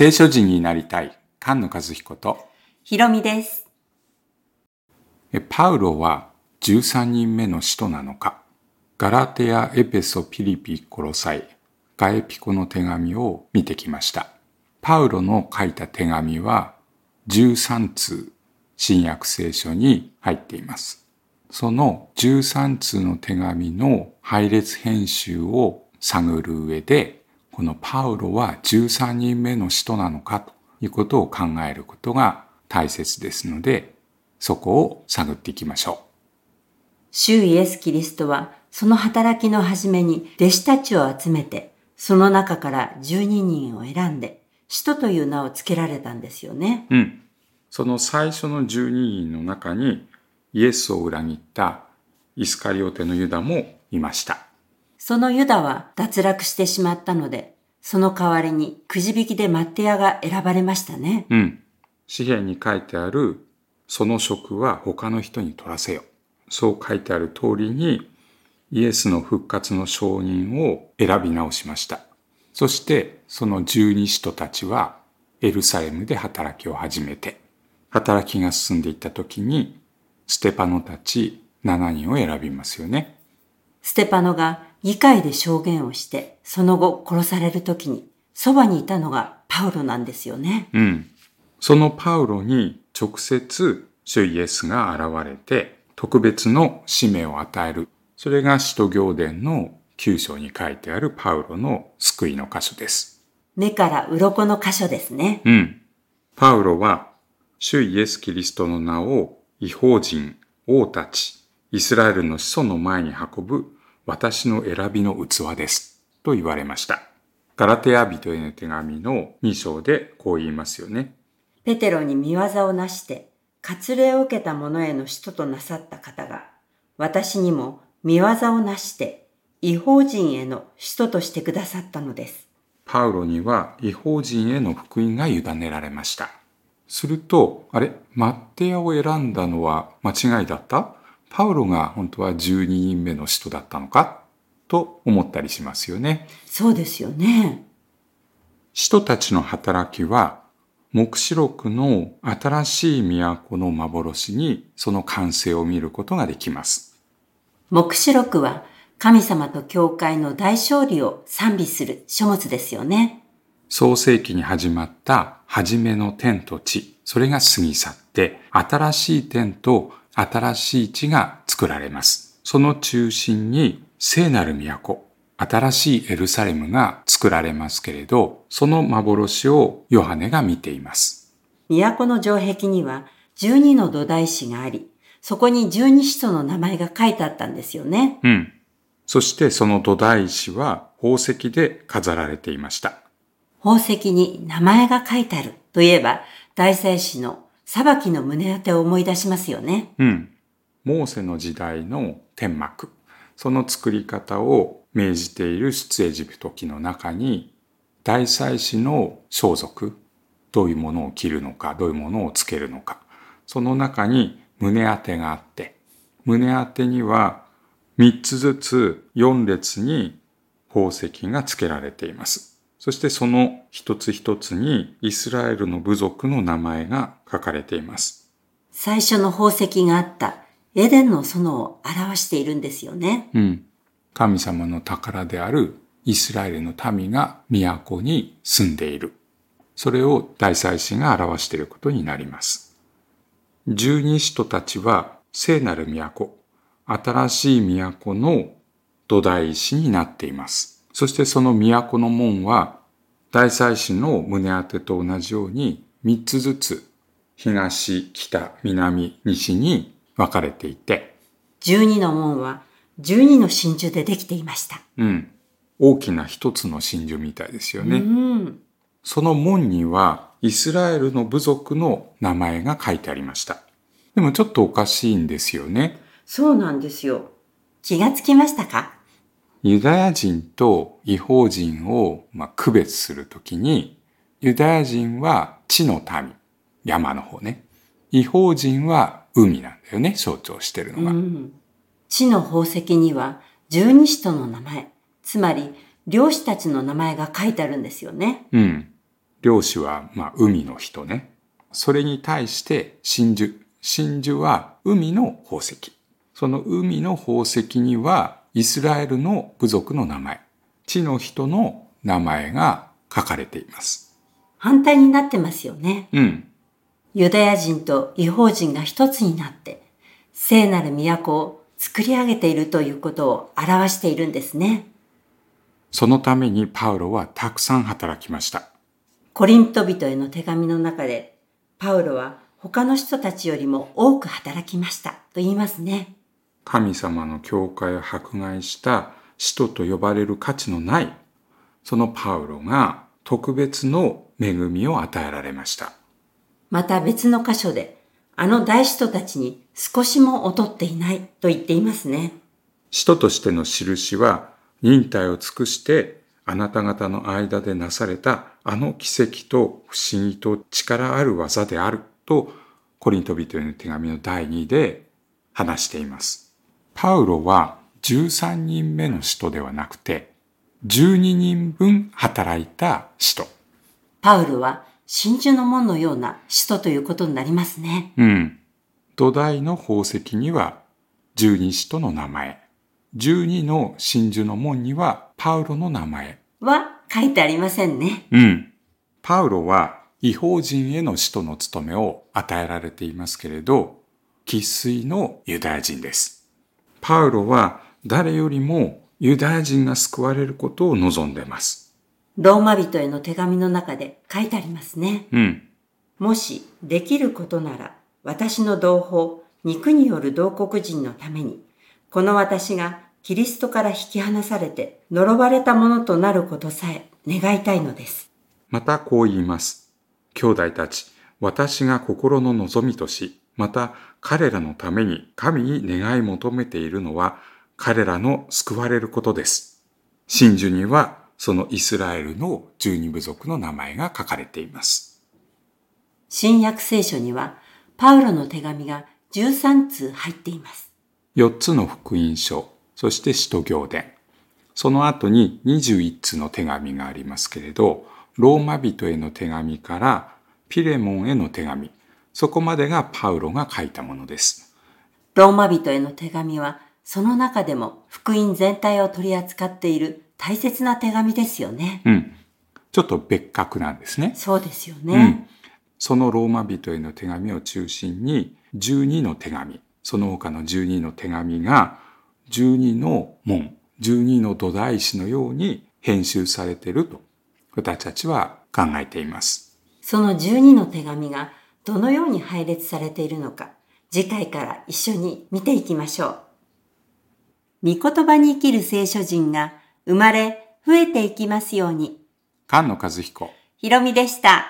聖書人になりたい菅野和彦とひろみです。パウロは13人目の使徒なのかガラテヤ、エペソ、ピリピ、コロサイ、ガエピコの手紙を見てきました。パウロの書いた手紙は13通新約聖書に入っています。その13通の手紙の配列編集を探る上で、このパウロは13人目の使徒なのかということを考えることが大切ですので、そこを探っていきましょ主イエス・キリストは、その働きの始めに弟子たちを集めて、その中から12人を選んで、使徒という名を付けられたんですよね。う。うん。その最初の12人の中にイエスを裏切ったイスカリオテのユダもいました。そのユダは脱落してしまったので、その代わりにくじ引きでマッテヤが選ばれましたね。うん。詩篇に書いてある、その職は他の人に取らせよ。そう書いてある通りに、イエスの復活の証人を選び直しました。そして、その十二使徒たちは、エルサレムで働きを始めて、働きが進んでいった時に、ステパノたち7人を選びますよね。ステパノが議会で証言をして、その後殺される時に、そばにいたのがパウロなんですよね。うん。そのパウロに直接主イエスが現れて特別の使命を与える。それが使徒行伝の9章に書いてあるパウロの救いの箇所です。目から鱗の箇所ですね。うん。パウロは主イエスキリストの名を違法人、王たち、イスラエルの子孫の前に運ぶ私の選びの器です。と言われました。ガラテヤ人への手紙の2章でこう言いますよね。ペテロに見業をなして、割礼を受けた者への使徒となさった方が、私にも見業をなして、違法人への使徒としてくださったのです。パウロには違法人への福音が委ねられました。すると、あれ、マッテヤを選んだのは間違いだった？パウロが本当は12人目の使徒だったのかと思ったりしますよね。そうですよね。使徒たちの働きは、目視録の新しい都の幻にその完成を見ることができます。目視録は神様と教会の大勝利を賛美する書物ですよね。創世紀に始まった初めの天と地、それが過ぎ去って、新しい天と新しい地が作られます。その中心に聖なる都、新しいエルサレムが作られますけれど、その幻をヨハネが見ています。都の城壁には12の土台紙があり、そこに12使徒の名前が書いてあったんですよね。うん。そしてその土台石は宝石で飾られていました。宝石に名前が書いてあるといえば、大祭司の裁きの胸当てを思い出しますよね。うん。モーセの時代の天幕。その作り方を命じている出エジプト記の中に、大祭司の装束、どういうものを着るのか、どういうものをつけるのか。その中に胸当てがあって、胸当てには3つずつ4列に宝石が付けられています。そしてその一つ一つにイスラエルの部族の名前が書かれています。最初の宝石があったエデンの園を表しているんですよね。うん。神様の宝であるイスラエルの民が都に住んでいる。それを大祭司が表していることになります。十二使徒たちは聖なる都、新しい都の土台石になっています。そしてその都の門は大祭司の胸当てと同じように三つずつ東、北、南、西に分かれていて、12の門は12の真珠でできていました。うん。大きな一つの真珠みたいですよね。うん。その門にはイスラエルの部族の名前が書いてありました。でもちょっとおかしいんですよね。そうなんですよ。気がつきましたか？ユダヤ人と違法人を、まあ、区別するときに、ユダヤ人は地の民、山の方ね。違法人は海なんだよね、象徴してるのが。うん。地の宝石には十二使徒の名前、つまり漁師たちの名前が書いてあるんですよね。うん。漁師は、まあ、海の人ね。それに対して真珠。真珠は海の宝石。その海の宝石にはイスラエルの部族の名前、地の人の名前が書かれています。反対になってますよね。うん。ユダヤ人と違法人が一つになって、聖なる都を作り上げているということを表しているんですね。そのためにパウロはたくさん働きました。コリント人への手紙の中で、パウロは他の人たちよりも多く働きましたと言いますね。神様の教会を迫害した使徒と呼ばれる価値のない、そのパウロが特別の恵みを与えられました。また別の箇所で、あの大使徒たちに少しも劣っていないと言っていますね。使徒としての印は忍耐を尽くしてあなた方の間でなされたあの奇跡と不思議と力ある技であるとコリント人への手紙の第2で話しています。パウロは13人目の使徒ではなくて12人分働いた使徒。パウロは真珠の門のような使徒ということになりますね。うん。土台の宝石には十二使徒の名前。十二の真珠の門にはパウロの名前。は書いてありませんね。うん。パウロは違法人への使徒の務めを与えられていますけれど、喫水のユダヤ人です。パウロは誰よりもユダヤ人が救われることを望んでいます。ローマ人への手紙の中で書いてありますね。うん。もしできることなら、私の同胞、肉による同国人のために、この私がキリストから引き離されて呪われたものとなることさえ願いたいのです。またこう言います。兄弟たち、私が心の望みとし、また彼らのために神に願い求めているのは彼らの救われることです。真珠にはそのイスラエルの十二部族の名前が書かれています。新約聖書にはパウロの手紙が13通入っています。4つの福音書、そして使徒行伝。その後に21通の手紙がありますけれど、ローマ人への手紙からピレモンへの手紙、そこまでがパウロが書いたものです。ローマ人への手紙は、その中でも福音全体を取り扱っている大切な手紙ですよね。うん。ちょっと別格なんですね。そうですよね。うん、そのローマ人への手紙を中心に、12の手紙、その他の12の手紙が12の門、12の土台石のように編集されていると私たちは考えています。その12の手紙がどのように配列されているのか、次回から一緒に見ていきましょう。御言葉に生きる聖書人が生まれ増えていきますように。菅野和彦。ひろみでした。